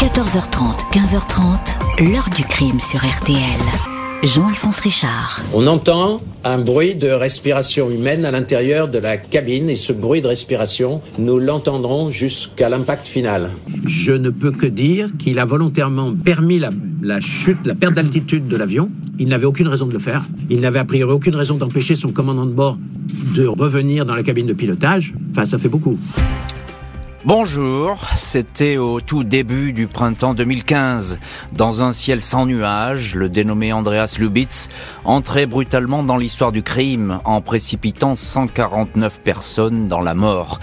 14h30, 15h30, l'heure du crime sur RTL. Jean-Alphonse Richard. On entend un bruit de respiration humaine à l'intérieur de la cabine et ce bruit de respiration, nous l'entendrons jusqu'à l'impact final. Je ne peux que dire qu'il a volontairement permis la, la chute, la perte d'altitude de l'avion. Il n'avait aucune raison de le faire. Il n'avait a priori aucune raison d'empêcher son commandant de bord de revenir dans la cabine de pilotage. Enfin, ça fait beaucoup. Bonjour, c'était au tout début du printemps 2015. Dans un ciel sans nuages, le dénommé Andreas Lubitz entrait brutalement dans l'histoire du crime en précipitant 149 personnes dans la mort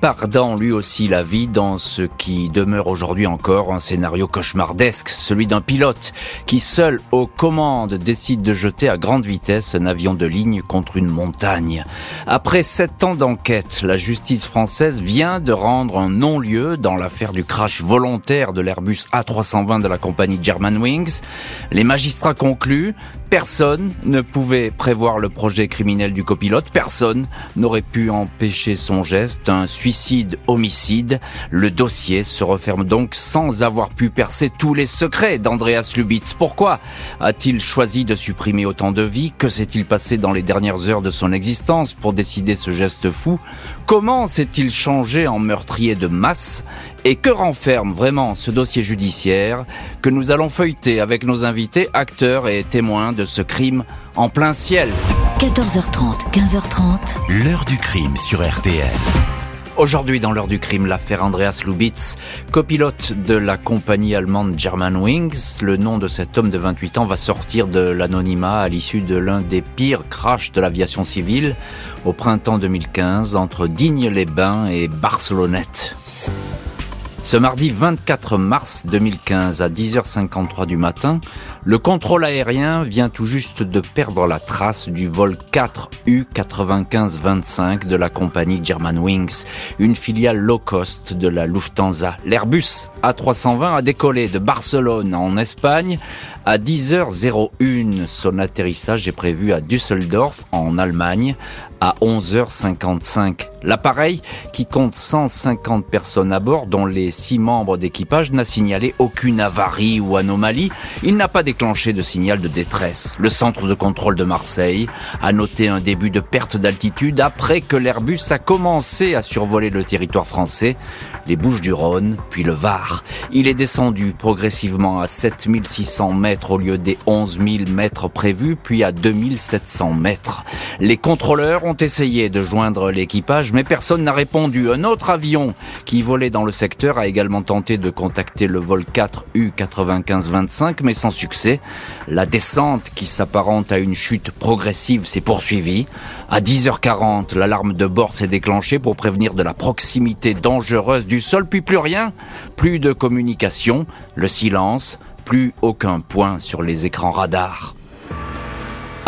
pardant lui aussi la vie dans ce qui demeure aujourd'hui encore un scénario cauchemardesque, celui d'un pilote qui seul aux commandes décide de jeter à grande vitesse un avion de ligne contre une montagne. Après sept ans d'enquête, la justice française vient de rendre un non-lieu dans l'affaire du crash volontaire de l'Airbus A320 de la compagnie Germanwings. Les magistrats concluent Personne ne pouvait prévoir le projet criminel du copilote, personne n'aurait pu empêcher son geste, un suicide-homicide. Le dossier se referme donc sans avoir pu percer tous les secrets d'Andreas Lubitz. Pourquoi a-t-il choisi de supprimer autant de vies? Que s'est-il passé dans les dernières heures de son existence pour décider ce geste fou? Comment s'est-il changé en meurtrier de masse? Et que renferme vraiment ce dossier judiciaire que nous allons feuilleter avec nos invités, acteurs et témoins de ce crime en plein ciel 14h30, 15h30. L'heure du crime sur RTL. Aujourd'hui, dans l'heure du crime, l'affaire Andreas Lubitz, copilote de la compagnie allemande Germanwings. Le nom de cet homme de 28 ans va sortir de l'anonymat à l'issue de l'un des pires crashs de l'aviation civile au printemps 2015 entre Digne-les-Bains et Barcelonnette. Ce mardi 24 mars 2015 à 10h53 du matin, le contrôle aérien vient tout juste de perdre la trace du vol 4 U9525 de la compagnie Germanwings, une filiale low cost de la Lufthansa. L'Airbus A320 a décollé de Barcelone en Espagne à 10h01. Son atterrissage est prévu à Düsseldorf en Allemagne à 11h55. L'appareil, qui compte 150 personnes à bord, dont les six membres d'équipage, n'a signalé aucune avarie ou anomalie. Il n'a pas déclenché de signal de détresse. Le centre de contrôle de Marseille a noté un début de perte d'altitude après que l'Airbus a commencé à survoler le territoire français, les Bouches du Rhône, puis le Var. Il est descendu progressivement à 7600 mètres au lieu des 11 000 mètres prévus, puis à 2700 mètres. Les contrôleurs ont essayé de joindre l'équipage, mais personne n'a répondu. Un autre avion qui volait dans le secteur a également tenté de contacter le vol 4 U9525, mais sans succès. La descente, qui s'apparente à une chute progressive, s'est poursuivie. À 10h40, l'alarme de bord s'est déclenchée pour prévenir de la proximité dangereuse du sol, puis plus rien, plus de communication, le silence, plus aucun point sur les écrans radars.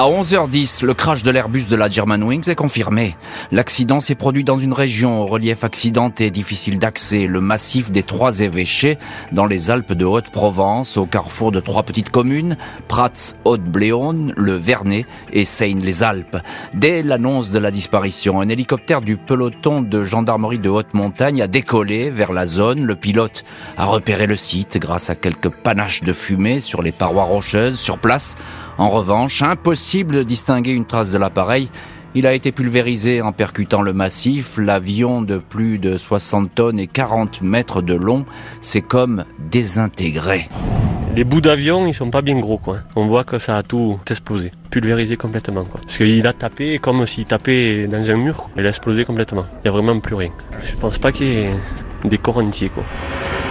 À 11h10, le crash de l'Airbus de la Germanwings est confirmé. L'accident s'est produit dans une région au relief accidenté difficile d'accès, le massif des Trois Évêchés, dans les Alpes de Haute-Provence, au carrefour de trois petites communes, Prats, Haute-Bléone, le Vernet et Seine-les-Alpes. Dès l'annonce de la disparition, un hélicoptère du peloton de gendarmerie de haute montagne a décollé vers la zone. Le pilote a repéré le site grâce à quelques panaches de fumée sur les parois rocheuses. Sur place, en revanche, impossible de distinguer une trace de l'appareil. Il a été pulvérisé en percutant le massif. L'avion de plus de 60 tonnes et 40 mètres de long s'est comme désintégré. Les bouts d'avion, ils sont pas bien gros, quoi. On voit que ça a tout explosé, pulvérisé complètement, quoi. Parce qu'il a tapé comme s'il tapait dans un mur. Il a explosé complètement. Il n'y a vraiment plus rien. Je pense pas qu'il y ait des corps entiers, quoi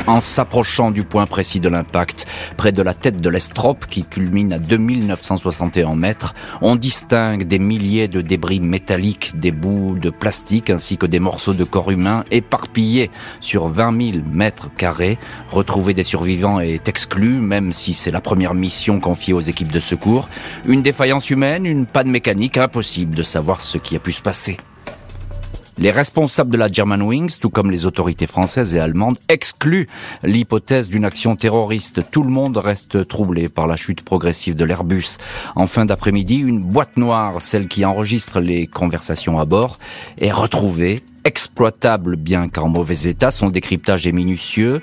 en s'approchant du point précis de l'impact, près de la tête de l'estrope qui culmine à 2961 mètres, on distingue des milliers de débris métalliques, des bouts de plastique ainsi que des morceaux de corps humain éparpillés sur 20 000 mètres carrés. Retrouver des survivants est exclu, même si c'est la première mission confiée aux équipes de secours. Une défaillance humaine, une panne mécanique, impossible de savoir ce qui a pu se passer. Les responsables de la Germanwings, tout comme les autorités françaises et allemandes, excluent l'hypothèse d'une action terroriste. Tout le monde reste troublé par la chute progressive de l'Airbus. En fin d'après-midi, une boîte noire, celle qui enregistre les conversations à bord, est retrouvée exploitable bien qu'en mauvais état. Son décryptage est minutieux.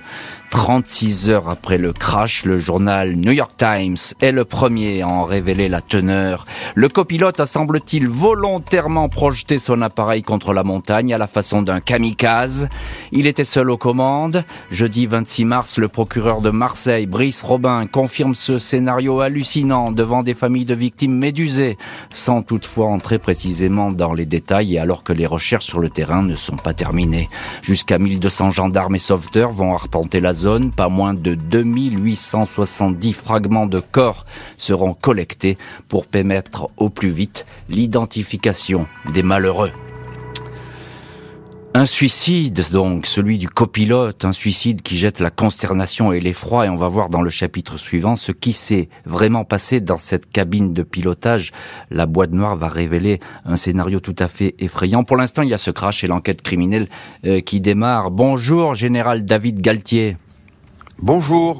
36 heures après le crash, le journal New York Times est le premier à en révéler la teneur. Le copilote a semble-t-il volontairement projeté son appareil contre la montagne à la façon d'un kamikaze. Il était seul aux commandes. Jeudi 26 mars, le procureur de Marseille, Brice Robin, confirme ce scénario hallucinant devant des familles de victimes médusées, sans toutefois entrer précisément dans les détails et alors que les recherches sur le terrain ne sont pas terminées. Jusqu'à 1200 gendarmes et sauveteurs vont arpenter la zone pas moins de 2870 fragments de corps seront collectés pour permettre au plus vite l'identification des malheureux. Un suicide, donc, celui du copilote, un suicide qui jette la consternation et l'effroi, et on va voir dans le chapitre suivant ce qui s'est vraiment passé dans cette cabine de pilotage. La boîte noire va révéler un scénario tout à fait effrayant. Pour l'instant, il y a ce crash et l'enquête criminelle euh, qui démarre. Bonjour, général David Galtier. Bonjour.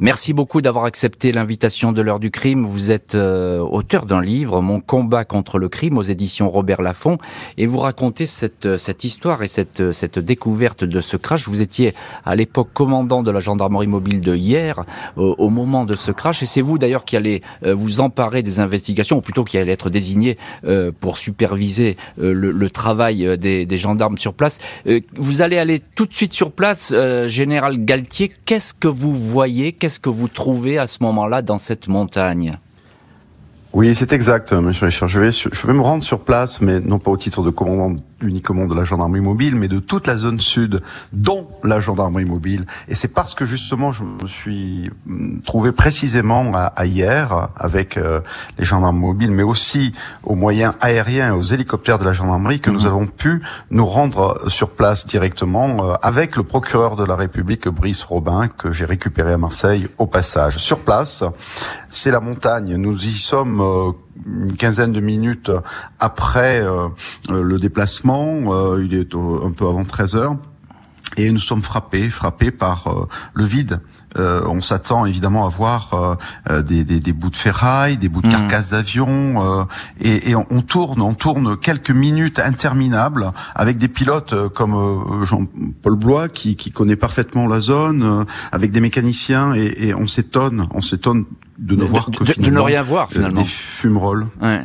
Merci beaucoup d'avoir accepté l'invitation de l'heure du crime. Vous êtes euh, auteur d'un livre, Mon combat contre le crime, aux éditions Robert Laffont, et vous racontez cette, euh, cette histoire et cette, euh, cette découverte de ce crash. Vous étiez à l'époque commandant de la gendarmerie mobile de hier, au moment de ce crash, et c'est vous d'ailleurs qui allez vous emparer des investigations, ou plutôt qui allez être désigné pour superviser le, le, travail des, des, gendarmes sur place. Vous allez aller tout de suite sur place, général Galtier. Qu'est-ce que vous voyez Qu'est-ce que vous trouvez à ce moment-là dans cette montagne? Oui, c'est exact, monsieur Richard. Je vais, je vais me rendre sur place, mais non pas au titre de commandant uniquement de la gendarmerie mobile, mais de toute la zone sud, dont la gendarmerie mobile. Et c'est parce que justement, je me suis hum, trouvé précisément à, hier avec euh, les gendarmes mobiles, mais aussi aux moyens aériens et aux hélicoptères de la gendarmerie que nous mhm. avons pu nous rendre sur place directement euh, avec le procureur de la République, Brice Robin, que j'ai récupéré à Marseille au passage. Sur place, c'est la montagne. Nous y sommes euh, une quinzaine de minutes après euh, euh, le déplacement. il est un peu avant 13 heures. Et nous sommes frappés, frappés par le vide. on s'attend évidemment à voir des, des, des, bouts de ferraille, des bouts de mmh. carcasses d'avion, et, et on, on, tourne, on tourne quelques minutes interminables avec des pilotes comme Jean-Paul Blois qui, qui connaît parfaitement la zone, avec des mécaniciens, et, et on s'étonne, on s'étonne de ne voir que de, ne rien voir finalement. Des fumerolles. Ouais.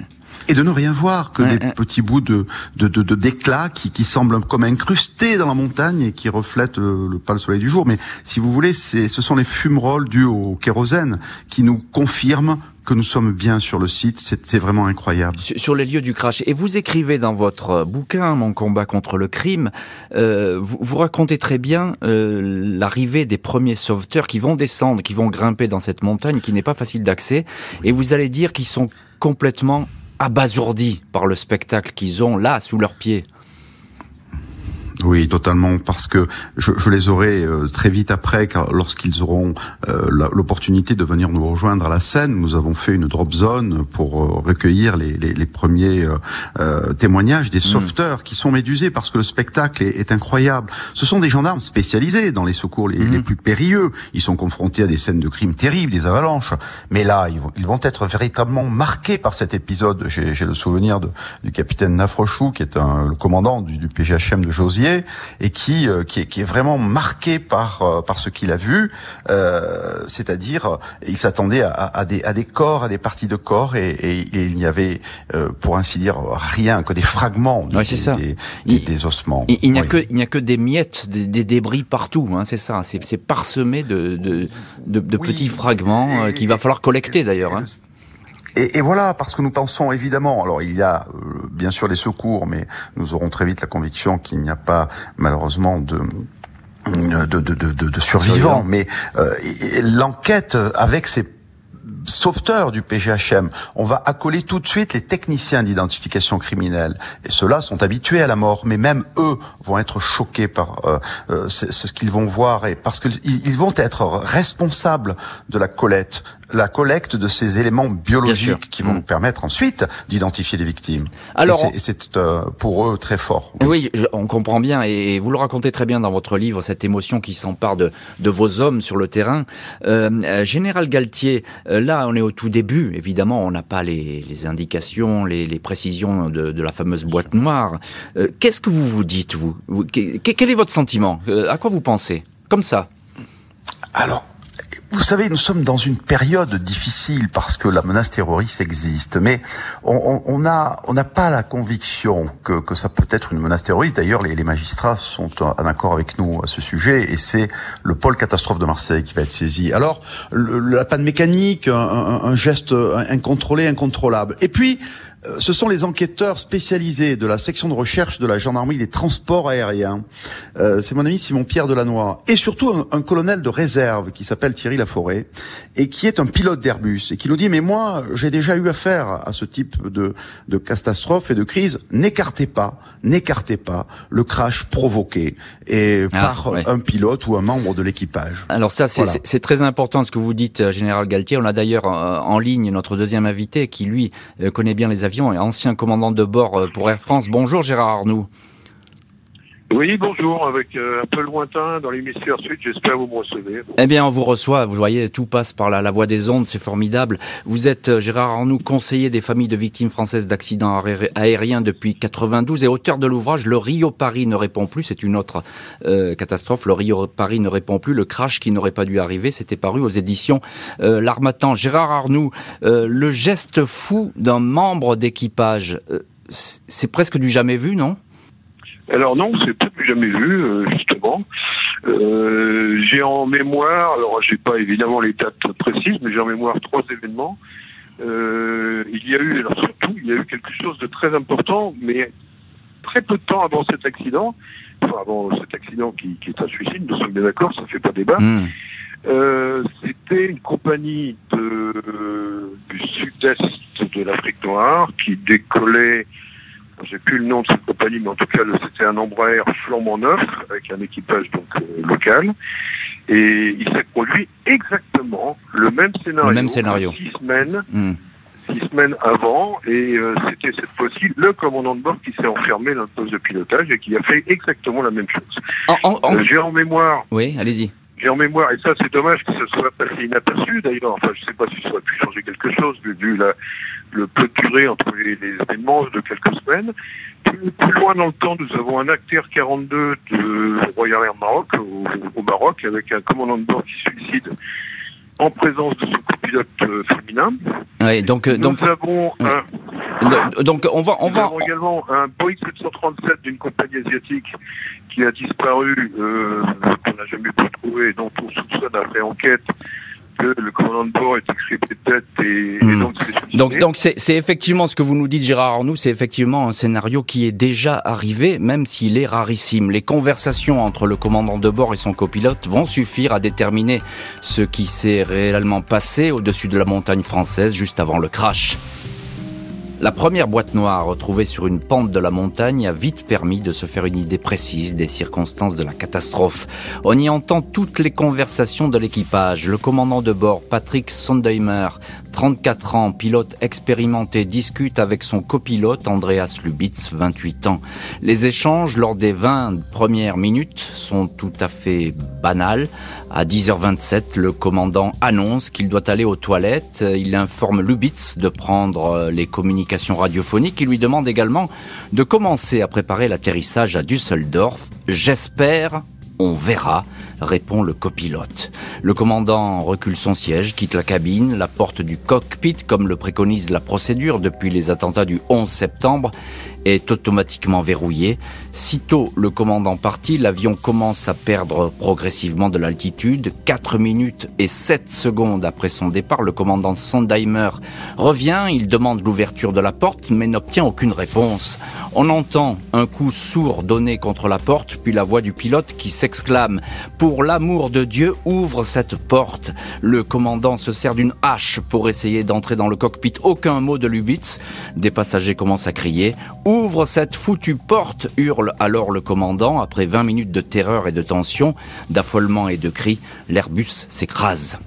Et de ne rien voir que des petits bouts de de de d'éclat qui qui semblent comme incrustés dans la montagne et qui reflètent le, pas le soleil du jour. Mais si vous voulez, c'est ce sont les fumerolles dues au kérosène qui nous confirment que nous sommes bien sur le site. C'est vraiment incroyable. Sur les lieux du crash. Et vous écrivez dans votre bouquin, Mon combat contre le crime, euh, vous, vous, racontez très bien euh, l'arrivée des premiers sauveteurs qui vont descendre, qui vont grimper dans cette montagne qui n'est pas facile d'accès. Et vous allez dire qu'ils sont complètement abasourdis par le spectacle qu'ils ont là sous leurs pieds. Oui, totalement, parce que je, je les aurai euh, très vite après, lorsqu'ils auront euh, l'opportunité de venir nous rejoindre à la scène. Nous avons fait une drop zone pour euh, recueillir les, les, les premiers témoignages des mm. sauveteurs qui sont médusés, parce que le spectacle est, est, incroyable. Ce sont des gendarmes spécialisés dans les secours les, les, mm. plus périlleux. Ils sont confrontés à des scènes de crimes terribles, des avalanches. Mais là, ils vont, ils vont être véritablement marqués par cet épisode. J'ai le souvenir de, du capitaine Nafrochou, qui est un, le commandant du, du PGHM de Josier, et qui euh, qui est, qui est vraiment marqué par euh, par ce qu'il a vu, euh, c'est-à-dire il s'attendait à, à, des à des corps, à des parties de corps, et, et, il n'y avait pour ainsi dire rien que des fragments des, des, des, ossements. Il, n'y a que il n'y a que des miettes, des, débris partout, hein, c'est ça. C'est parsemé de de, de, de petits fragments qu'il va falloir collecter d'ailleurs. Hein. Et, et, voilà, parce que nous pensons évidemment, alors il y a euh, bien sûr les secours, mais nous aurons très vite la conviction qu'il n'y a pas malheureusement de de, de, de, de survivants, mais euh, l'enquête avec ces sauveteurs du PGHM. On va accoler tout de suite les techniciens d'identification criminelle. Et ceux-là sont habitués à la mort, mais même eux vont être choqués par euh, euh ce, qu'ils vont voir et parce qu'ils vont être responsables de la collecte, la collecte de ces éléments biologiques qui vont mm. nous permettre ensuite d'identifier les victimes. Alors, c'est euh, pour eux très fort. Oui, on comprend bien et vous le racontez très bien dans votre livre cette émotion qui s'empare de, de vos hommes sur le terrain. Euh, Général Galtier, là on est au tout début. Évidemment, on n'a pas les, indications, les, précisions de, la fameuse boîte noire. Euh, qu'est-ce que vous vous dites, vous, Quel est votre sentiment? Euh, À quoi vous pensez? Comme ça. Alors, vous savez, nous sommes dans une période difficile parce que la menace terroriste existe, mais on n'a pas la conviction que, que ça peut être une menace terroriste. D'ailleurs, les, magistrats sont en accord avec nous à ce sujet, et c'est le pôle catastrophe de Marseille qui va être saisi. Alors, le, la panne mécanique, un, un geste incontrôlé, incontrôlable, et puis ce sont les enquêteurs spécialisés de la section de recherche de la gendarmerie des transports aériens. Euh, c'est mon ami Simon Pierre Delannoy et surtout un, colonel de réserve qui s'appelle Thierry Laforêt et qui est un pilote d'Airbus et qui nous dit mais moi j'ai déjà eu affaire à ce type de, de catastrophe et de crise. N'écartez pas, n'écartez pas le crash provoqué et ah, par un pilote ou un membre de l'équipage. Alors ça c'est très important ce que vous dites, euh, général Galtier. On a d'ailleurs en ligne notre deuxième invité qui lui connaît bien les avions et ancien commandant de bord euh, pour Air France. Bonjour Gérard Arnoux. Oui, bonjour, avec euh, un peu lointain dans l'hémisphère sud, j'espère vous me recevez. Eh bien, on vous reçoit, vous voyez, tout passe par la, la voie des ondes, c'est formidable. Vous êtes, euh, Gérard Arnoux, conseiller des familles de victimes françaises d'accidents aériens depuis 92 et auteur de l'ouvrage Le Rio Paris ne répond plus, c'est une autre catastrophe, Le Rio Paris ne répond plus, le crash qui n'aurait pas dû arriver, c'était paru aux éditions L'Armatan. Gérard Arnoux, le geste fou d'un membre d'équipage, c'est presque du jamais vu, non? Alors non, c'est peut-être jamais vu, euh, justement. Euh, j'ai en mémoire, alors j'ai pas évidemment les dates précises, mais j'ai en mémoire trois événements. Euh, il y a eu, alors surtout, il y a eu quelque chose de très important, mais très peu de temps avant cet accident, enfin avant cet accident qui, est un suicide, nous sommes bien d'accord, ça ne fait pas débat. Hmm. C'était une compagnie de, du sud-est de l'Afrique noire qui décollait j'ai plus le nom de cette compagnie, mais en tout cas, c'était un Embraer flambant neuf avec un équipage donc euh, local. Et il s'est produit exactement le même scénario. Le même scénario. Six semaines. Hmm. Six semaines avant, et euh, c'était cette fois-ci le commandant de bord qui s'est enfermé dans le poste de pilotage et qui a fait exactement la même chose. Euh, j'ai en mémoire. Oui, allez-y. J'ai en mémoire, et ça c'est dommage que ce soit passé inaperçu d'ailleurs, enfin je sais pas si ça aurait pu changer quelque chose vu la, le peu de durée entre les, événements de quelques semaines. Plus, loin dans le temps, nous avons un acteur 42 de Royal Air Maroc, au, Maroc, avec un commandant de bord qui suicide en présence de son copilote euh, féminin. Oui, donc, nous donc, avons un, donc on va, on nous avons également un Boeing 737 d'une compagnie asiatique qui a disparu, euh, qu'on n'a jamais pu trouver, dont on soupçonne après enquête le commandant de bord est de tête et, hmm. donc c'est donc donc c'est effectivement ce que vous nous dites Gérard Arnoux, c'est effectivement un scénario qui est déjà arrivé, même s'il est rarissime. Les conversations entre le commandant de bord et son copilote vont suffire à déterminer ce qui s'est réellement passé au-dessus de la montagne française juste avant le crash. La première boîte noire retrouvée sur une pente de la montagne a vite permis de se faire une idée précise des circonstances de la catastrophe. On y entend toutes les conversations de l'équipage. Le commandant de bord, Patrick Sondheimer, 34 ans, pilote expérimenté, discute avec son copilote, Andreas Lubitz, 28 ans. Les échanges lors des 20 premières minutes sont tout à fait banals. À 10h27, le commandant annonce qu'il doit aller aux toilettes. Il informe Lubitz de prendre les communications radiophoniques. Il lui demande également de commencer à préparer l'atterrissage à Düsseldorf. J'espère, on verra, répond le copilote. Le commandant recule son siège, quitte la cabine, la porte du cockpit, comme le préconise la procédure depuis les attentats du 11 septembre, est automatiquement verrouillé. Sitôt le commandant parti, l'avion commence à perdre progressivement de l'altitude. 4 minutes et 7 secondes après son départ, le commandant Sondheimer revient, il demande l'ouverture de la porte mais n'obtient aucune réponse. On entend un coup sourd donné contre la porte, puis la voix du pilote qui s'exclame ⁇ Pour l'amour de Dieu, ouvre cette porte !⁇ Le commandant se sert d'une hache pour essayer d'entrer dans le cockpit. Aucun mot de Lubitz. Des passagers commencent à crier ⁇ Ouvre cette foutue porte hurle alors le commandant. Après 20 minutes de terreur et de tension, d'affolement et de cris, l'Airbus s'écrase.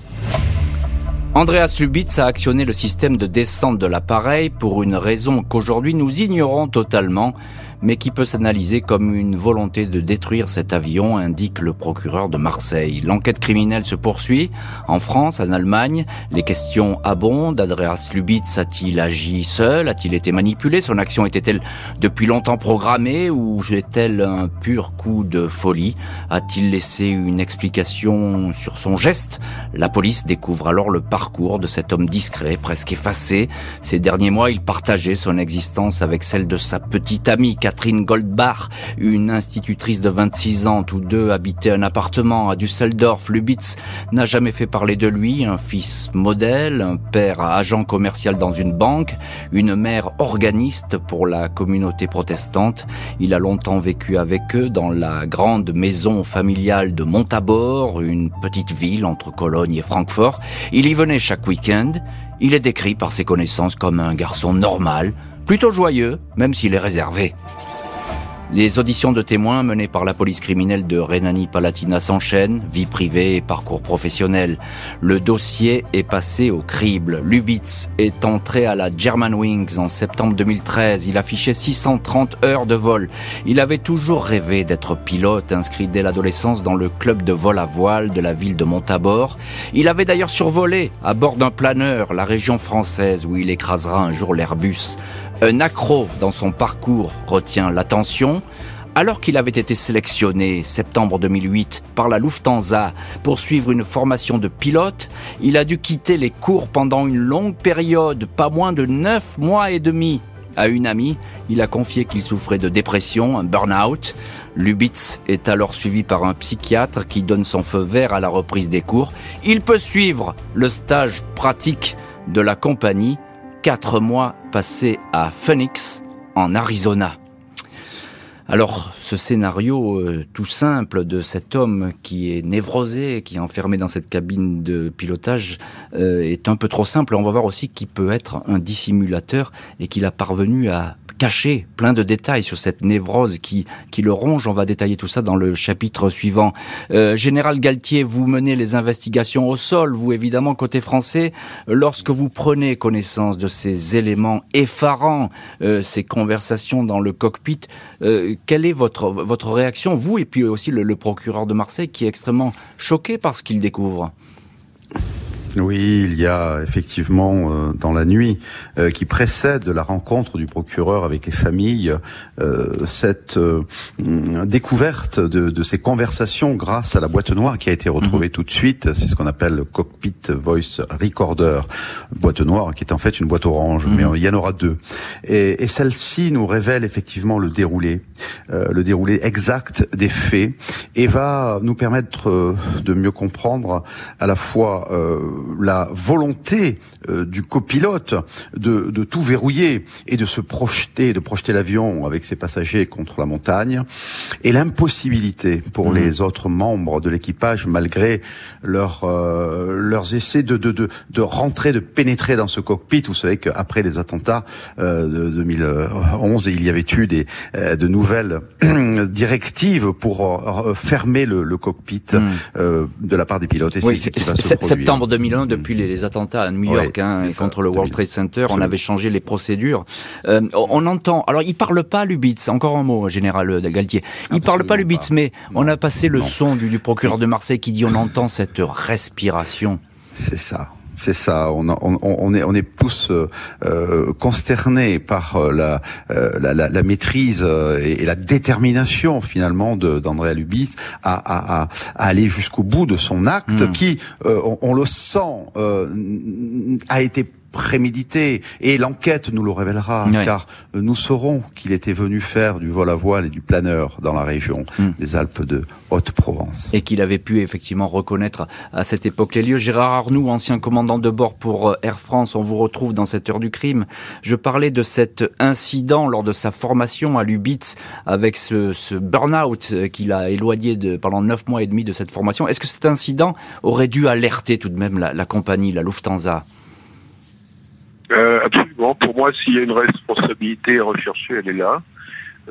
Andreas Lubitz a actionné le système de descente de l'appareil pour une raison qu'aujourd'hui nous ignorons totalement, mais qui peut s'analyser comme une volonté de détruire cet avion, indique le procureur de Marseille. L'enquête criminelle se poursuit. En France, en Allemagne, les questions abondent. Andreas Lubitz a-t-il agi seul? A-t-il été manipulé? Son action était-elle depuis longtemps programmée ou est-elle un pur coup de folie? A-t-il laissé une explication sur son geste? La police découvre alors le parcours de cet homme discret, presque effacé. Ces derniers mois, il partageait son existence avec celle de sa petite amie Goldbach, une institutrice de 26 ans. Tous deux habitaient un appartement à Düsseldorf. Lubitz n'a jamais fait parler de lui, un fils modèle, un père agent commercial dans une banque, une mère organiste pour la communauté protestante. Il a longtemps vécu avec eux dans la grande maison familiale de Montabor, une petite ville entre Cologne et Francfort. Il y venait chaque week-end. Il est décrit par ses connaissances comme un garçon normal, plutôt joyeux, même s'il est réservé. Les auditions de témoins menées par la police criminelle de Rhénanie-Palatinat s'enchaînent, vie privée et parcours professionnel. Le dossier est passé au crible. Lubitz est entré à la Germanwings en septembre 2013. Il affichait 630 heures de vol. Il avait toujours rêvé d'être pilote, inscrit dès l'adolescence dans le club de vol à voile de la ville de Montabor. Il avait d'ailleurs survolé, à bord d'un planeur, la région française où il écrasera un jour l'Airbus. Un accro dans son parcours retient l'attention. Alors qu'il avait été sélectionné, septembre 2008, par la Lufthansa pour suivre une formation de pilote, il a dû quitter les cours pendant une longue période, pas moins de neuf mois et demi. À une amie, il a confié qu'il souffrait de dépression, un burn-out. Lubitz est alors suivi par un psychiatre qui donne son feu vert à la reprise des cours. Il peut suivre le stage pratique de la compagnie quatre mois à Phoenix, en Arizona. Alors, ce scénario euh, tout simple de cet homme qui est névrosé, qui est enfermé dans cette cabine de pilotage, euh, est un peu trop simple. On va voir aussi qu'il peut être un dissimulateur et qu'il a parvenu à caché plein de détails sur cette névrose qui, qui le ronge. On va détailler tout ça dans le chapitre suivant. Euh, Général Galtier, vous menez les investigations au sol, vous évidemment côté français. Lorsque vous prenez connaissance de ces éléments effarants, euh, ces conversations dans le cockpit, euh, quelle est votre, votre réaction, vous et puis aussi le, le procureur de Marseille qui est extrêmement choqué par ce qu'il découvre? Oui, il y a effectivement euh, dans la nuit euh, qui précède la rencontre du procureur avec les familles euh, cette découverte de, ces conversations grâce à la boîte noire qui a été retrouvée mhm. tout de suite. C'est ce qu'on appelle le cockpit voice recorder, boîte noire qui est en fait une boîte orange, mais mhm. il y en aura deux. Et, et celle-ci nous révèle effectivement le déroulé, le déroulé exact des faits et va nous permettre de mieux comprendre à la fois la volonté euh, du copilote de, de, tout verrouiller et de se projeter, de projeter l'avion avec ses passagers contre la montagne, et l'impossibilité pour mmh. les autres membres de l'équipage, malgré leur, euh, leurs essais de, de, de, de, rentrer, de pénétrer dans ce cockpit. Vous savez qu'après les attentats euh, de 2011, il y avait eu des, de nouvelles directives pour fermer le, le cockpit mmh. de la part des pilotes. Et c'est ce qui va se Septembre 2001 depuis les, attentats à New York hein, contre le World Trade Center. On avait changé les procédures. Euh, on entend. Alors, il parle pas Lubitz. Encore un mot, général euh, Galtier. Il parle pas Lubitz, mais on a passé le son du, du procureur de Marseille qui dit on entend cette respiration. C'est ça. C'est ça. On, on, on, est, on est tous euh, euh consternés par euh, la, la, maîtrise et, la détermination finalement d'André Lubis à, à, à, aller jusqu'au bout de son acte, hmm. qui, on, on, le sent, a été prémédité et l'enquête nous le révélera car nous saurons qu'il était venu faire du vol à voile et du planeur dans la région hmm. des Alpes de Haute-Provence. Et qu'il avait pu effectivement reconnaître à cette époque les lieux. Gérard Arnoux, ancien commandant de bord pour euh, Air France, on vous retrouve dans cette heure du crime. Je parlais de cet incident lors de sa formation à Lubitz avec ce, ce burn-out euh, qu'il a éloigné de, pendant neuf mois et demi de cette formation. Est-ce que cet incident aurait dû alerter tout de même la, la compagnie, la Lufthansa? Euh, absolument. Pour moi, s'il y a une responsabilité recherchée, elle est là.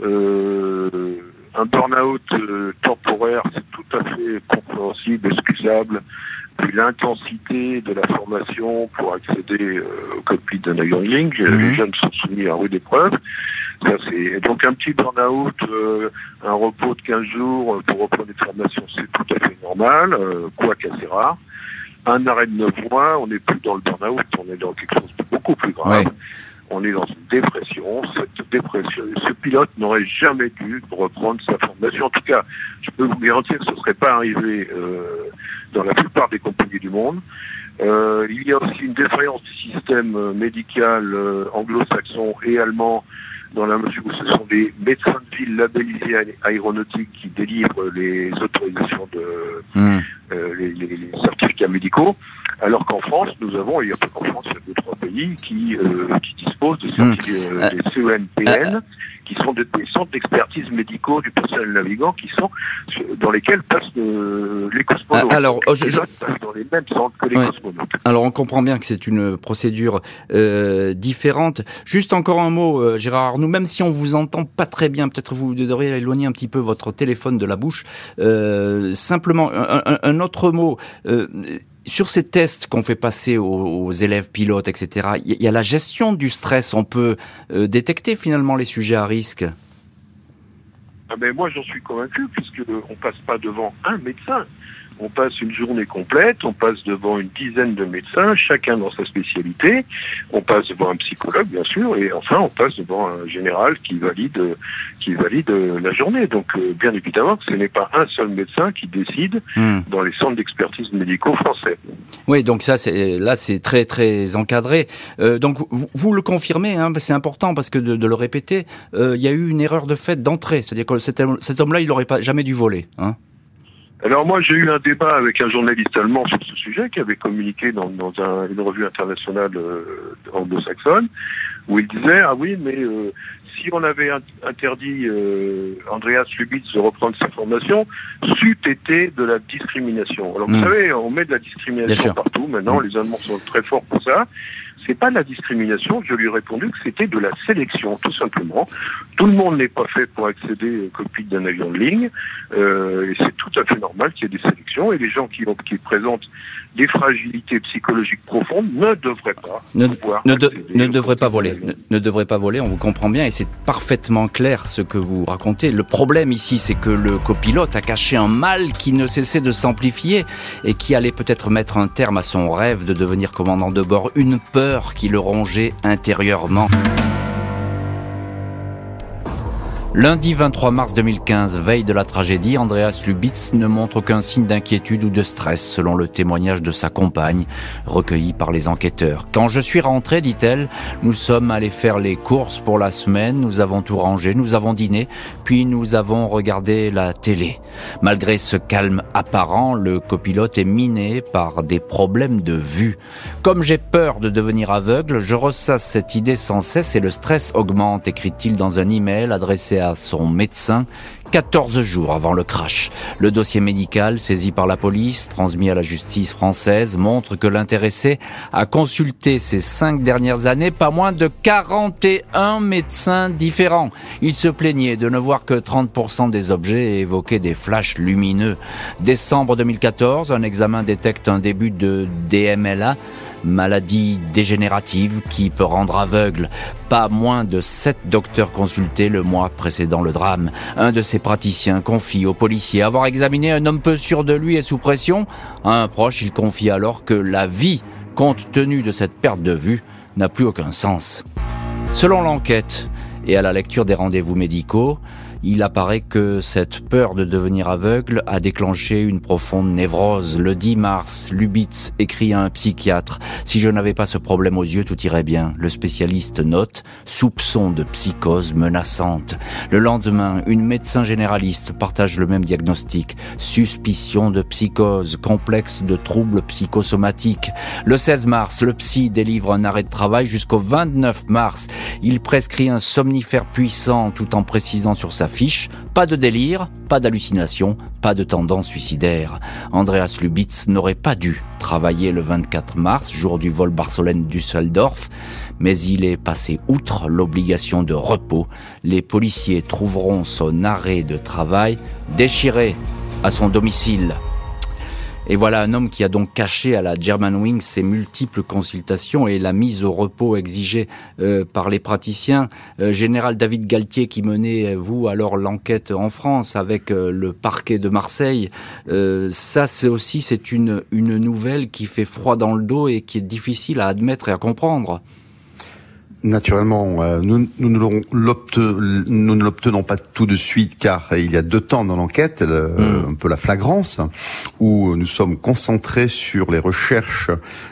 Euh, un burn-out euh, temporaire, c'est tout à fait compréhensible, excusable. Puis l'intensité de la formation pour accéder au cockpit d'un avion Link, les jeunes sont soumis à rude épreuve. Ça, c'est donc un petit burn-out, euh, un repos de 15 jours pour reprendre des formations, c'est tout à fait normal, euh, quoique assez rare. Un arrêt de 9 mois, on n'est plus dans le burn-out, on est dans quelque chose de beaucoup plus grave. On est dans une dépression. Cette dépression, ce pilote n'aurait jamais dû reprendre sa formation. En tout cas, je peux vous garantir que ce ne serait pas arrivé euh, dans la plupart des compagnies du monde. Euh, il y a aussi une défaillance du système euh, médical euh, anglo-saxon et allemand dans la mesure où ce sont des médecins de ville labellisés aéronautiques qui délivrent les autorisations de Hmm. euh, les, les- les certificats médicaux, alors qu'en France, nous avons, il y a pas qu'en France, il y a deux trois pays qui, euh, qui disposent de certificats, Hmm. euh, des CENPN, qui sont des, des centres d'expertise médicaux du personnel navigant, qui sont dans lesquels passent euh, les cosmonautes. Ah, alors, oh, je- je- passent dans les mêmes centres que les Ouais. cosmonautes. Alors on comprend bien que c'est une procédure euh, différente. Juste encore un mot, euh, Gérard Arnoux, même si on vous entend pas très bien, peut-être vous devriez éloigner un petit peu votre téléphone de la bouche. Euh, simplement, un, un- un autre mot. Sur ces tests qu'on fait passer aux, élèves pilotes, etc., il y, a la gestion du stress. On peut euh, détecter finalement les sujets à risque. Ah ben moi j'en suis convaincu puisque on passe pas devant un médecin. On passe une journée complète, on passe devant une dizaine de médecins, chacun dans sa spécialité. On passe devant un psychologue, bien sûr, et enfin on passe devant un général qui valide, euh, qui valide la journée. Donc, euh, bien évidemment, que ce n'est pas un seul médecin qui décide Hmm. dans les centres d'expertise médicaux français. Oui, donc ça, c'est là, c'est très très encadré. Euh, donc vous, vous le confirmez, hein, c'est important parce que de, de le répéter, euh, il y a eu une erreur de fait d'entrée, c'est-à-dire que cet homme-là, il n'aurait pas jamais dû voler. Hein. Alors moi, j'ai eu un débat avec un journaliste allemand sur ce sujet qui avait communiqué dans, dans un- une revue internationale euh, anglo-saxonne, où il disait ah oui, mais euh, si on avait int- interdit euh, Andreas Lubitz de reprendre sa formation, c'eût été de la discrimination. Alors vous savez, on met de la discrimination partout. Maintenant, Mm. les Allemands sont très forts pour ça. C'est pas de la discrimination. Je lui ai répondu que c'était de la sélection, tout simplement. Tout le monde n'est pas fait pour accéder au cockpit d'un avion de ligne, euh, et c'est tout à fait normal qu'il y ait des sélections. Et les gens qui, ont- qui présentent des fragilités psychologiques profondes ne devraient pas Ne- pouvoir Ne, de- accéder ne au devrait pas voler, ne, ne devrait pas voler, on vous comprend bien et c'est parfaitement clair ce que vous racontez. Le problème ici, c'est que le copilote a caché un mal qui ne cessait de s'amplifier et qui allait peut-être mettre un terme à son rêve de devenir commandant de bord, une peur qui le rongeait intérieurement. Lundi 23 mars 2015, veille de la tragédie, Andreas Lubitz ne montre aucun signe d'inquiétude ou de stress selon le témoignage de sa compagne, recueilli par les enquêteurs. Quand je suis rentré, dit-elle, nous sommes allés faire les courses pour la semaine, nous avons tout rangé, nous avons dîné, puis nous avons regardé la télé. Malgré ce calme apparent, le copilote est miné par des problèmes de vue. Comme j'ai peur de devenir aveugle, je ressasse cette idée sans cesse et le stress augmente, écrit-il dans un email adressé à son médecin 14 jours avant le crash. Le dossier médical saisi par la police, transmis à la justice française, montre que l'intéressé a consulté ces cinq dernières années pas moins de 41 médecins différents. Il se plaignait de ne voir que 30% des objets et évoquait des flashs lumineux. Décembre 2014, un examen détecte un début de DMLA, maladie dégénérative qui peut rendre aveugle. Pas moins de sept docteurs consultés le mois précédant le drame. Un de ces praticiens confie au policier avoir examiné un homme peu sûr de lui et sous pression. À un proche, il confie alors que la vie, compte tenu de cette perte de vue, n'a plus aucun sens. Selon l'enquête et à la lecture des rendez-vous médicaux, il apparaît que cette peur de devenir aveugle a déclenché une profonde névrose. Le 10 mars, Lubitz écrit à un psychiatre Si je n'avais pas ce problème aux yeux, tout irait bien. Le spécialiste note soupçon de psychose menaçante. Le lendemain, une médecin généraliste partage le même diagnostic suspicion de psychose, complexe de troubles psychosomatiques. Le 16 mars, le psy délivre un arrêt de travail jusqu'au 29 mars. Il prescrit un somnifère puissant tout en précisant sur sa pas de délire, pas d'hallucination, pas de tendance suicidaire. Andreas Lubitz n'aurait pas dû travailler le 24 mars, jour du vol Barcelone-Düsseldorf, mais il est passé outre l'obligation de repos. Les policiers trouveront son arrêt de travail déchiré à son domicile. Et voilà un homme qui a donc caché à la Germanwings ses multiples consultations et la mise au repos exigée euh, par les praticiens. Euh, Général David Galtier qui menait, vous, alors l'enquête en France avec euh, le parquet de Marseille. ça, c'est aussi c'est une, une nouvelle qui fait froid dans le dos et qui est difficile à admettre et à comprendre. Naturellement, euh, nous, nous, ne l'obtenons pas tout de suite car il y a deux temps dans l'enquête, hmm. un peu la flagrance, où nous sommes concentrés sur les recherches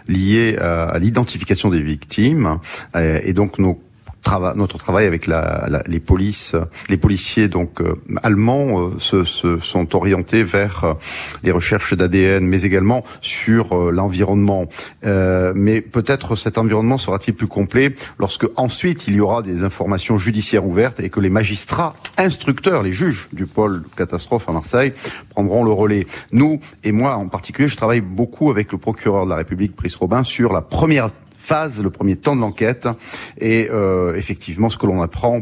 liées à, l'identification des victimes et donc nos notre travail avec la, la, les polices, les policiers donc euh, allemands euh, se, se, sont orientés vers euh, les recherches d'ADN, mais également sur l'environnement. mais peut-être cet environnement sera-t-il plus complet lorsque ensuite il y aura des informations judiciaires ouvertes et que les magistrats instructeurs, les juges du pôle catastrophe à Marseille prendront le relais. Nous et moi en particulier, je travaille beaucoup avec le procureur de la République, Brice Robin, sur la première phase, le premier temps de l'enquête. Et euh, effectivement, ce que l'on apprend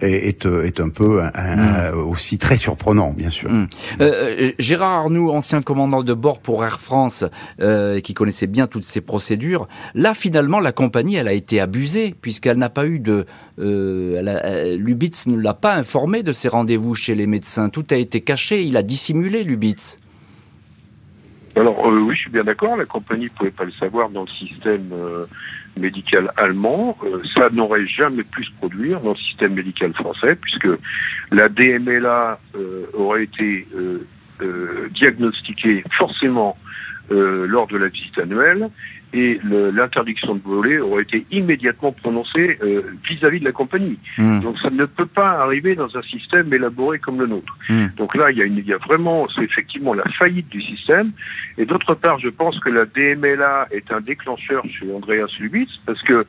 est, est, un peu un, mm. aussi très surprenant, bien sûr. Mm. Euh, euh, Gérard Arnoux, ancien commandant de bord pour Air France, euh, qui connaissait bien toutes ces procédures, là finalement la compagnie elle a été abusée puisqu'elle n'a pas eu de euh, Lubitz ne l'a pas informé de ses rendez-vous chez les médecins. Tout a été caché, il a dissimulé Lubitz. Alors euh, oui, je suis bien d'accord. La compagnie ne pouvait pas le savoir dans le système euh, médical allemand. Euh, ça n'aurait jamais pu se produire dans le système médical français, puisque la DMLA aurait été diagnostiquée forcément lors de la visite annuelle et l'interdiction de voler aurait été immédiatement prononcée euh, vis-à-vis de la compagnie. Hmm. Donc ça ne peut pas arriver dans un système élaboré comme le nôtre. Hmm. Donc là, il y, a une, il y a vraiment, c'est effectivement la faillite du système. Et d'autre part, je pense que la DMLA est un déclencheur chez Andreas Lubitz, parce que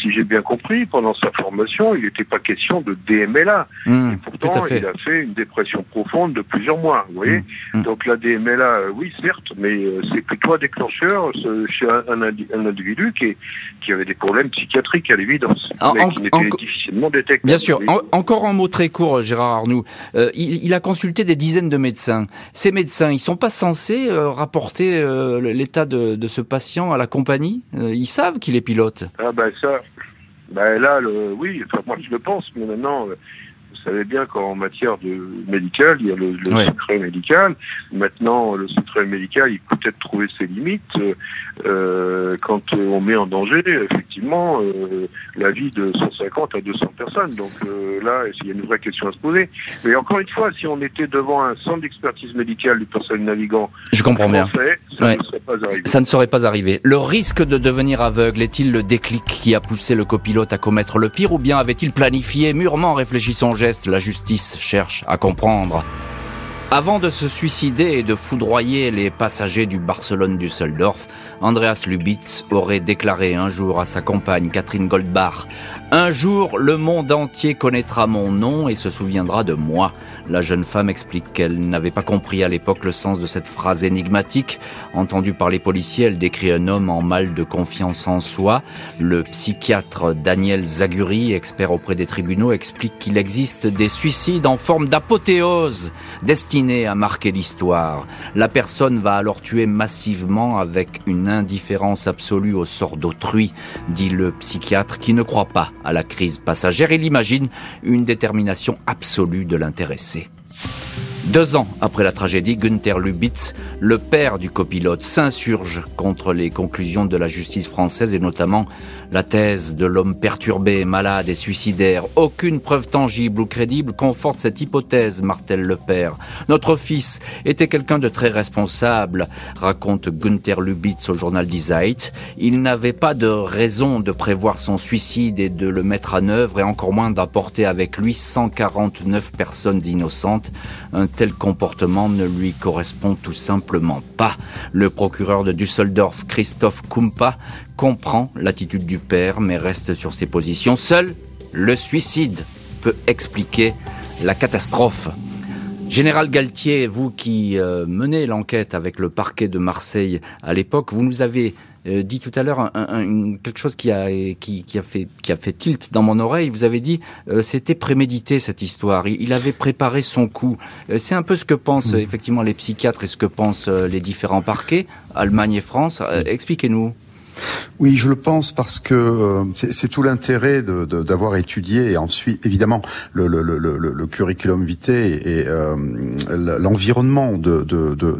si j'ai bien compris, pendant sa formation, il n'était pas question de DMLA. Hmm. et pourtant, il a fait une dépression profonde de plusieurs mois. Vous voyez. Donc la DMLA, euh, oui, certes, mais euh, c'est plutôt un déclencheur chez un un, individu qui, qui, avait des problèmes psychiatriques à l'évidence, mais qui n'était difficilement détectable. Bien sûr. encore un mot très court, Gérard Arnoux. Euh, il, a consulté des dizaines de médecins. Ces médecins, ils sont pas censés euh, rapporter euh, l'état de, de, ce patient à la compagnie? Ils savent qu'il est pilote. Ah ben ça, ben là, le, oui, enfin, moi je le pense, mais maintenant savez bien qu'en matière de médical, il y a le, secret médical. Maintenant, le secret médical, il peut peut-être trouver ses limites euh, quand on met en danger, effectivement, euh, la vie de 150 à 200 personnes. Donc euh, là, il y a une vraie question à se poser. Mais encore une fois, si on était devant un centre d'expertise médicale du personnel navigant, je comprends bien. Ça, ne serait pas arrivé. ça ne serait pas arrivé. Le risque de devenir aveugle est-il le déclic qui a poussé le copilote à commettre le pire, ou bien avait-il planifié, mûrement réfléchi son geste? La justice cherche à comprendre. Avant de se suicider et de foudroyer les passagers du Barcelone Düsseldorf, Andreas Lubitz aurait déclaré un jour à sa compagne Catherine Goldbach Un jour, le monde entier connaîtra mon nom et se souviendra de moi. La jeune femme explique qu'elle n'avait pas compris à l'époque le sens de cette phrase énigmatique. Entendue par les policiers, elle décrit un homme en mal de confiance en soi. Le psychiatre Daniel Zaguri, expert auprès des tribunaux, explique qu'il existe des suicides en forme d'apothéose destinés à marquer l'histoire. La personne va alors tuer massivement avec une indifférence absolue au sort d'autrui, dit le psychiatre qui ne croit pas à la crise passagère. Il imagine une détermination absolue de l'intéressé. Deux ans après la tragédie, Günther Lubitz, le père du copilote, s'insurge contre les conclusions de la justice française et notamment la thèse de l'homme perturbé, malade et suicidaire, aucune preuve tangible ou crédible conforte cette hypothèse, martèle le père. Notre fils était quelqu'un de très responsable, raconte Günther Lubitz au journal Die Zeit. Il n'avait pas de raison de prévoir son suicide et de le mettre en œuvre et encore moins d'apporter avec lui 149 personnes innocentes. Tel comportement ne lui correspond tout simplement pas. Le procureur de Düsseldorf, Christoph Kumpa, comprend l'attitude du père, mais reste sur ses positions. Seul le suicide peut expliquer la catastrophe. Général Galtier, vous qui euh, menez l'enquête avec le parquet de Marseille à l'époque, vous nous avez euh, dit tout à l'heure quelque chose qui a, qui, qui, a fait, qui a fait tilt dans mon oreille. Vous avez dit euh, c'était prémédité cette histoire. Il, avait préparé son coup. Euh, c'est un peu ce que pensent effectivement les psychiatres et ce que pensent les différents parquets, Allemagne et France. Expliquez-nous. Oui, je le pense parce que euh, c'est tout l'intérêt d'avoir de, étudié et ensuite, évidemment, le, le, le, le curriculum vitae et euh, l'environnement de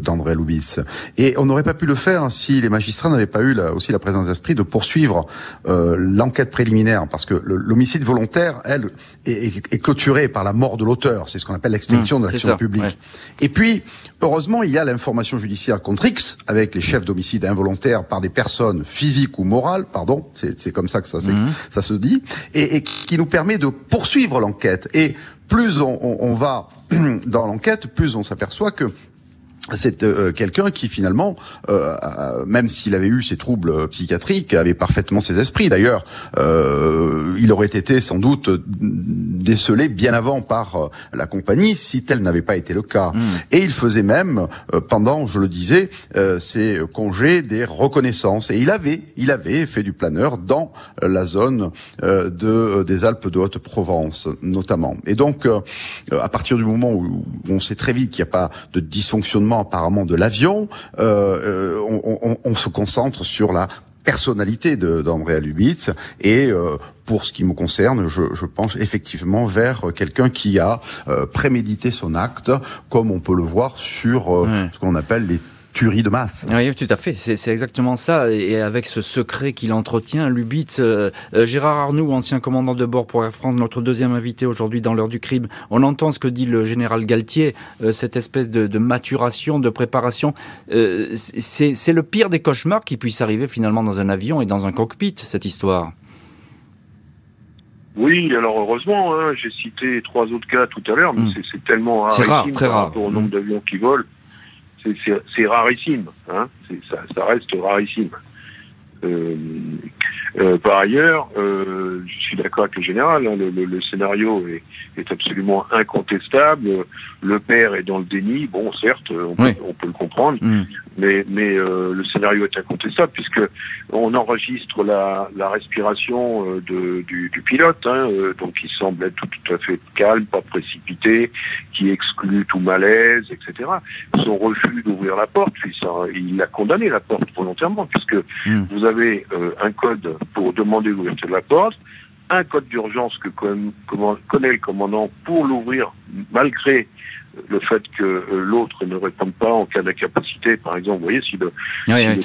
d'André de, Loubis. Et on n'aurait pas pu le faire si les magistrats n'avaient pas eu là, aussi la présence d'esprit de poursuivre euh, l'enquête préliminaire, parce que l'homicide volontaire, elle, est, est, clôturé par la mort de l'auteur. C'est ce qu'on appelle l'extinction mmh, de l'action publique. Et puis, heureusement, il y a l'information judiciaire contre X, avec les chefs d'homicide involontaire par des personnes physiques ou morales, pardon, c'est comme ça que ça, mmh. ça se dit, et, et, qui nous permet de poursuivre l'enquête. Et plus on, on, on va dans l'enquête, plus on s'aperçoit que c'est euh, quelqu'un qui finalement, euh, même s'il avait eu ses troubles psychiatriques, avait parfaitement ses esprits. D'ailleurs, euh, il aurait été sans doute décelé bien avant par la compagnie si tel n'avait pas été le cas. Hmm. Et il faisait même, pendant, je le disais, ses congés des reconnaissances. Et il avait, il avait fait du planeur dans la zone de des Alpes de Haute-Provence, notamment. Et donc, à partir du moment où on sait très vite qu'il n'y a pas de dysfonctionnement apparemment de l'avion, euh, euh, on, se concentre sur la personnalité d'Andrea Lubitz et euh, pour ce qui me concerne, je, pense effectivement vers quelqu'un qui a prémédité son acte, comme on peut le voir sur ce qu'on appelle les tuerie de masse. Oui, tout à fait. C'est exactement ça. Et avec ce secret qu'il entretient, Lubitz, euh, euh, Gérard Arnoux, ancien commandant de bord pour Air France, notre deuxième invité aujourd'hui dans l'heure du crime, on entend ce que dit le général Galtier, euh, cette espèce de, maturation, de préparation. C'est le pire des cauchemars qui puisse arriver finalement dans un avion et dans un cockpit, cette histoire. Oui, alors heureusement, hein, j'ai cité trois autres cas tout à l'heure, mais hmm. c'est tellement rare, très rare. au nombre hmm. d'avions qui volent c'est rarissime, hein ça, ça, reste rarissime. Euh, euh, par ailleurs, euh, je suis d'accord avec le général, hein, le, le, le, scénario est, est, absolument incontestable. Le père est dans le déni, bon, certes, on, peut, on peut, le comprendre, mm. mais, mais euh, le scénario est incontestable puisque on enregistre la, la respiration de, du, du, pilote, hein, donc qui semble être tout, tout, à fait calme, pas précipité, qui exclut tout malaise, etc. Son refus d'ouvrir la porte, il a condamné la porte volontairement puisque mm. vous avez un code pour demander l'ouverture de la porte, un code d'urgence que connaît le commandant pour l'ouvrir malgré le fait que euh, l'autre ne réponde pas en cas d'incapacité, par exemple, vous voyez, si le,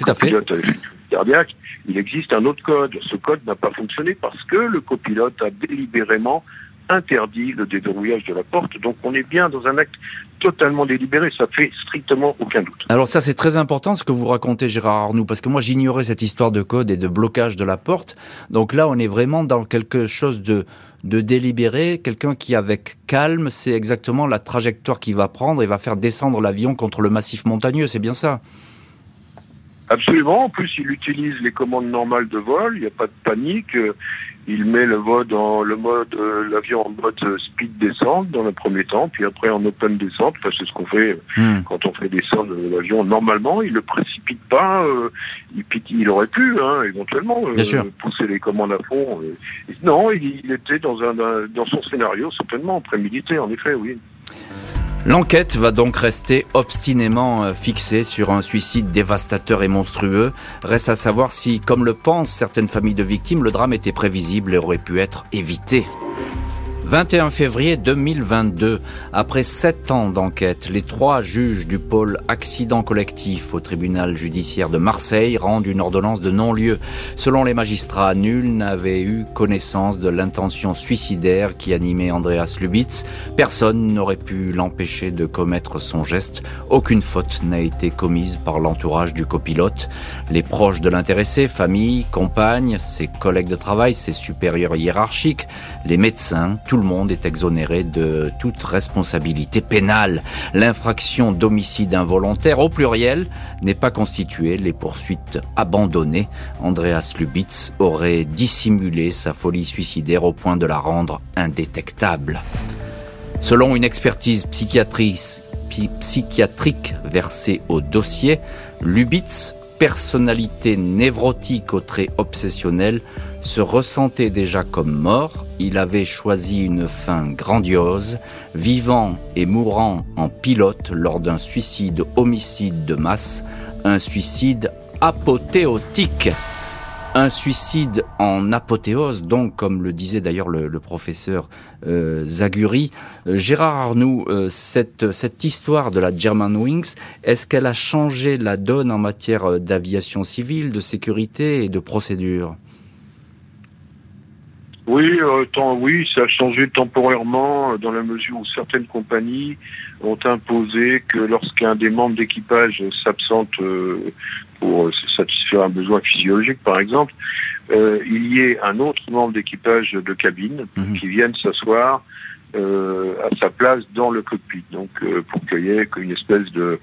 copilote a fait cardiaque, il existe un autre code. Ce code n'a pas fonctionné parce que le copilote a délibérément interdit le déverrouillage de la porte. Donc on est bien dans un acte totalement délibéré, ça fait strictement aucun doute. Alors ça c'est très important ce que vous racontez Gérard Arnoux, parce que moi j'ignorais cette histoire de code et de blocage de la porte. Donc là on est vraiment dans quelque chose de, de délibéré, quelqu'un qui avec calme sait exactement la trajectoire qu'il va prendre et va faire descendre l'avion contre le massif montagneux, c'est bien ça Absolument. En plus, il utilise les commandes normales de vol. Il n'y a pas de panique il met le vol dans le mode euh, l'avion en mode speed descente dans le premier temps, puis après en open descente, c'est ce qu'on fait hmm. quand on fait descendre l'avion. Normalement, il le précipite pas. Euh, il, il aurait pu, hein, éventuellement, euh, pousser les commandes à fond. non, il, il, était dans un dans son scénario certainement prémédité, en effet, oui. L'enquête va donc rester obstinément euh, fixée sur un suicide dévastateur et monstrueux. Reste à savoir si, comme le pensent certaines familles de victimes, le drame était prévisible et aurait pu être évité. 21 février 2022, après sept ans d'enquête, les trois juges du pôle accident collectif au tribunal judiciaire de Marseille rendent une ordonnance de non-lieu. Selon les magistrats, nul n'avait eu connaissance de l'intention suicidaire qui animait Andreas Lubitz. Personne n'aurait pu l'empêcher de commettre son geste. Aucune faute n'a été commise par l'entourage du copilote. Les proches de l'intéressé, famille, compagne, ses collègues de travail, ses supérieurs hiérarchiques, les médecins, tout monde est exonéré de toute responsabilité pénale. L'infraction d'homicide involontaire au pluriel n'est pas constituée, les poursuites abandonnées. Andreas Lubitz aurait dissimulé sa folie suicidaire au point de la rendre indétectable. Selon une expertise psychiatrique versée au dossier, Lubitz personnalité névrotique aux traits obsessionnels, se ressentait déjà comme mort, il avait choisi une fin grandiose, vivant et mourant en pilote lors d'un suicide homicide de masse, un suicide apothéotique. Un suicide en apothéose, donc, comme le disait d'ailleurs le, professeur euh, Zaguri. Euh, Gérard Arnoux, euh, cette, cette histoire de la German Wings, est-ce qu'elle a changé la donne en matière d'aviation civile, de sécurité et de procédure? Oui, tant, oui, ça a changé temporairement dans la mesure où certaines compagnies ont imposé que lorsqu'un des membres d'équipage s'absente pour satisfaire un besoin physiologique, par exemple, euh, il y ait un autre membre d'équipage de cabine mhm. qui vienne s'asseoir euh, à sa place dans le cockpit. Donc, euh, pour qu'il y ait une espèce de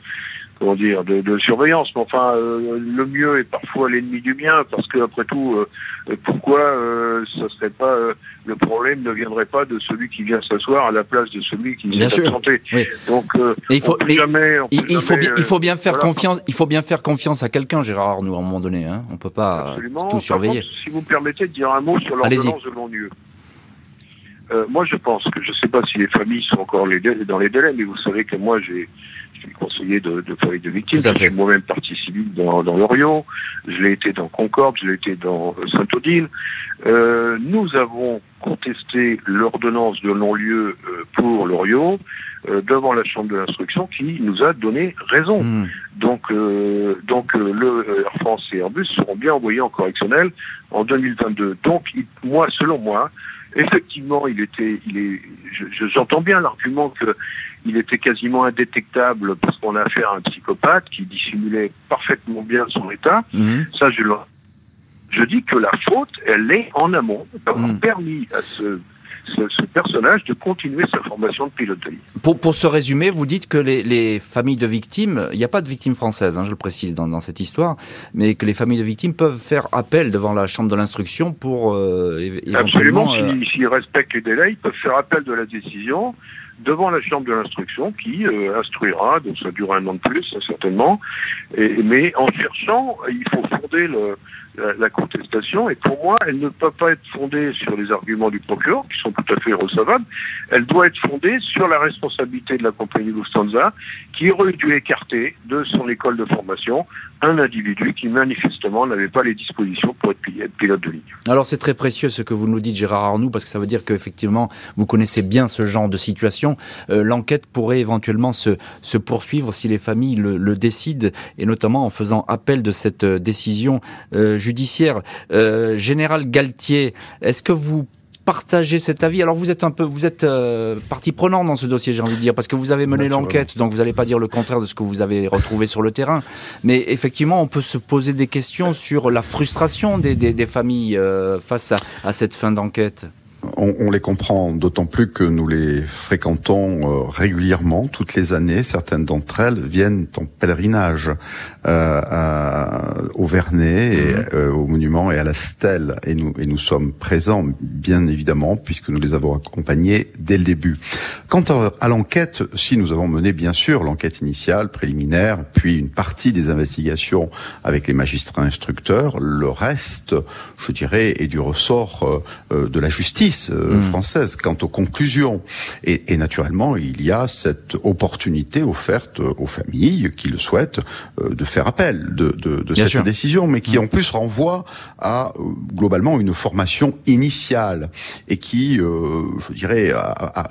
comment dire, de, de, surveillance. Mais enfin, euh, le mieux est parfois l'ennemi du bien, parce que après tout, euh, pourquoi euh, ça serait pas le problème ne viendrait pas de celui qui vient s'asseoir à la place de celui qui vient s'absenter. Oui. Donc, il faut, jamais, il, faut bien, il faut bien faire confiance. Il faut bien faire confiance à quelqu'un, Gérard Arnoux, à un moment donné. Hein. On peut pas tout surveiller. si vous me permettez de dire un mot sur l'ordonnance de non-lieu. Euh, moi, je pense que je ne sais pas si les familles sont encore les dans les délais, mais vous savez que moi, j'ai je suis conseiller de, de famille de victimes. Je suis moi-même partie civile dans, dans l'Orient. Je l'ai été dans Concorde, je l'ai été dans euh, Saint-Odile. Euh, nous avons contesté l'ordonnance de non-lieu euh, pour l'Orient euh, devant la Chambre de l'instruction qui nous a donné raison. Hmm. Donc, euh, donc le Air France et Airbus seront bien envoyés en correctionnel en 2022. Donc, moi, selon moi, effectivement, il était, il est, j'entends bien l'argument que il était quasiment indétectable parce qu'on a affaire à un psychopathe qui dissimulait parfaitement bien son état. Mhm. Ça, je je dis que la faute, elle est en amont d'avoir mhm. permis à ce ce, personnage de continuer sa formation de pilote de ligne. Pour, pour ce résumé, vous dites que les, les familles de victimes, il n'y a pas de victimes françaises, hein, je le précise dans, dans, cette histoire, mais que les familles de victimes peuvent faire appel devant la chambre de l'instruction pour euh, éventuellement... Absolument, euh, s'ils respectent les délais, ils peuvent faire appel de la décision devant la chambre de l'instruction qui euh, instruira, donc ça dure un an de plus certainement, et, mais en cherchant, il faut fonder le, la, contestation, et pour moi, elle ne peut pas être fondée sur les arguments du procureur, qui sont tout à fait recevables, elle doit être fondée sur la responsabilité de la compagnie Lufthansa, qui aurait dû écarter de son école de formation un individu qui manifestement n'avait pas les dispositions pour être pilote de ligne. Alors c'est très précieux ce que vous nous dites Gérard Arnoux, parce que ça veut dire qu'effectivement, vous connaissez bien ce genre de situation. Euh, l'enquête pourrait éventuellement se, se poursuivre si les familles le, le, décident, et notamment en faisant appel de cette euh, décision euh, judiciaire. Euh, Général Galtier, est-ce que vous partagez cet avis. Alors vous êtes un peu, vous êtes euh, partie prenante dans ce dossier, j'ai envie de dire, parce que vous avez mené l'enquête, donc vous n'allez pas dire le contraire de ce que vous avez retrouvé sur le terrain. Mais effectivement, on peut se poser des questions sur la frustration des, des, des familles euh, face à, à cette fin d'enquête on, on, les comprend d'autant plus que nous les fréquentons euh, régulièrement, toutes les années. Certaines d'entre elles viennent en pèlerinage euh, à, au Vernet, et, mhm. euh, au monument et à la stèle, et nous, et nous sommes présents, bien évidemment, puisque nous les avons accompagnés dès le début. Quant à, à l'enquête, si nous avons mené bien sûr l'enquête initiale, préliminaire, puis une partie des investigations avec les magistrats instructeurs, le reste, je dirais, est du ressort euh, de la justice euh, hmm. française quant aux conclusions. Et, et, naturellement, il y a cette opportunité offerte aux familles qui le souhaitent euh, de faire appel de, de, de cette décision, mais qui hmm. en plus renvoie à euh, globalement une formation initiale et qui, je dirais,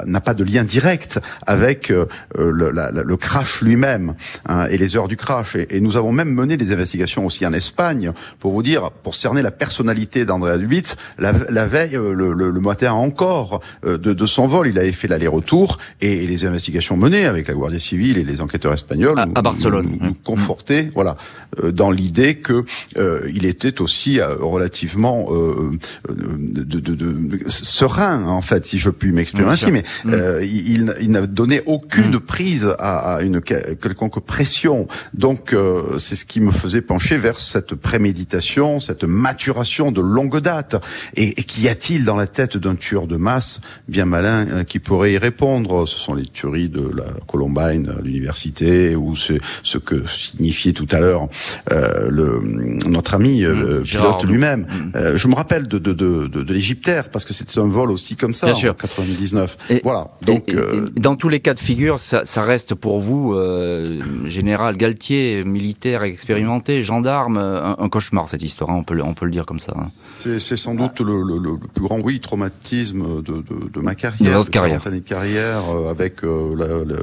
n'a pas de lien direct avec le, la, le, crash lui-même hein, et les heures du crash. Et, et, nous avons même mené des investigations aussi en Espagne pour vous dire, pour cerner la personnalité d'Andrea Dubitz, la, la veille, le, le, le matin encore euh, de, de, son vol. Il avait fait l'aller-retour et, les investigations menées avec la Guardia civile et les enquêteurs espagnols à, Barcelone nous, nous confortaient, voilà, euh, dans l'idée que euh, il était aussi relativement de, de, de, serein en fait, si je puis m'exprimer ainsi. Mais mm. il, il n'a donné aucune mm. prise à, à, une quelconque pression. Donc c'est ce qui me faisait pencher vers cette préméditation, cette maturation de longue date. Et, et qu'y a-t-il dans la tête d'un tueur de masse bien malin euh, qui pourrait y répondre. Ce sont les tueries de la Columbine à l'université ou ce, ce que signifiait tout à l'heure euh, le notre ami euh, Mmh, pilote lui-même. Mmh. Euh, je me rappelle de de de, de, de l'Égyptaire parce que c'était un vol aussi comme ça Bien en sûr. 99. Et- voilà. Donc Et- et- euh, et dans tous les cas de figure, ça, ça reste pour vous, euh, général Galtier, militaire expérimenté, gendarme, un, un cauchemar cette histoire. hein, on peut le, on peut le dire comme ça. hein. C'est, sans doute le, le, le plus grand oui traumatisme de, de, de ma De carrière, votre carrière. 40 années de carrière euh, avec euh, la- la-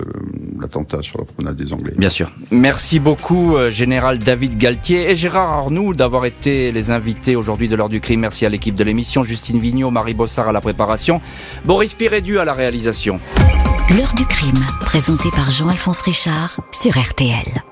l'attentat sur la promenade des Anglais. Bien sûr. Merci beaucoup, euh, général David Galtier et Gérard Arnoux, d'avoir été les invités aujourd'hui de l'heure du crime. Merci à l'équipe de l'émission, Justine Vignot, Marie Bossard à la préparation, Boris Pirédu à la réalisation. L'heure du crime, présenté par Jean-Alphonse Richard sur RTL.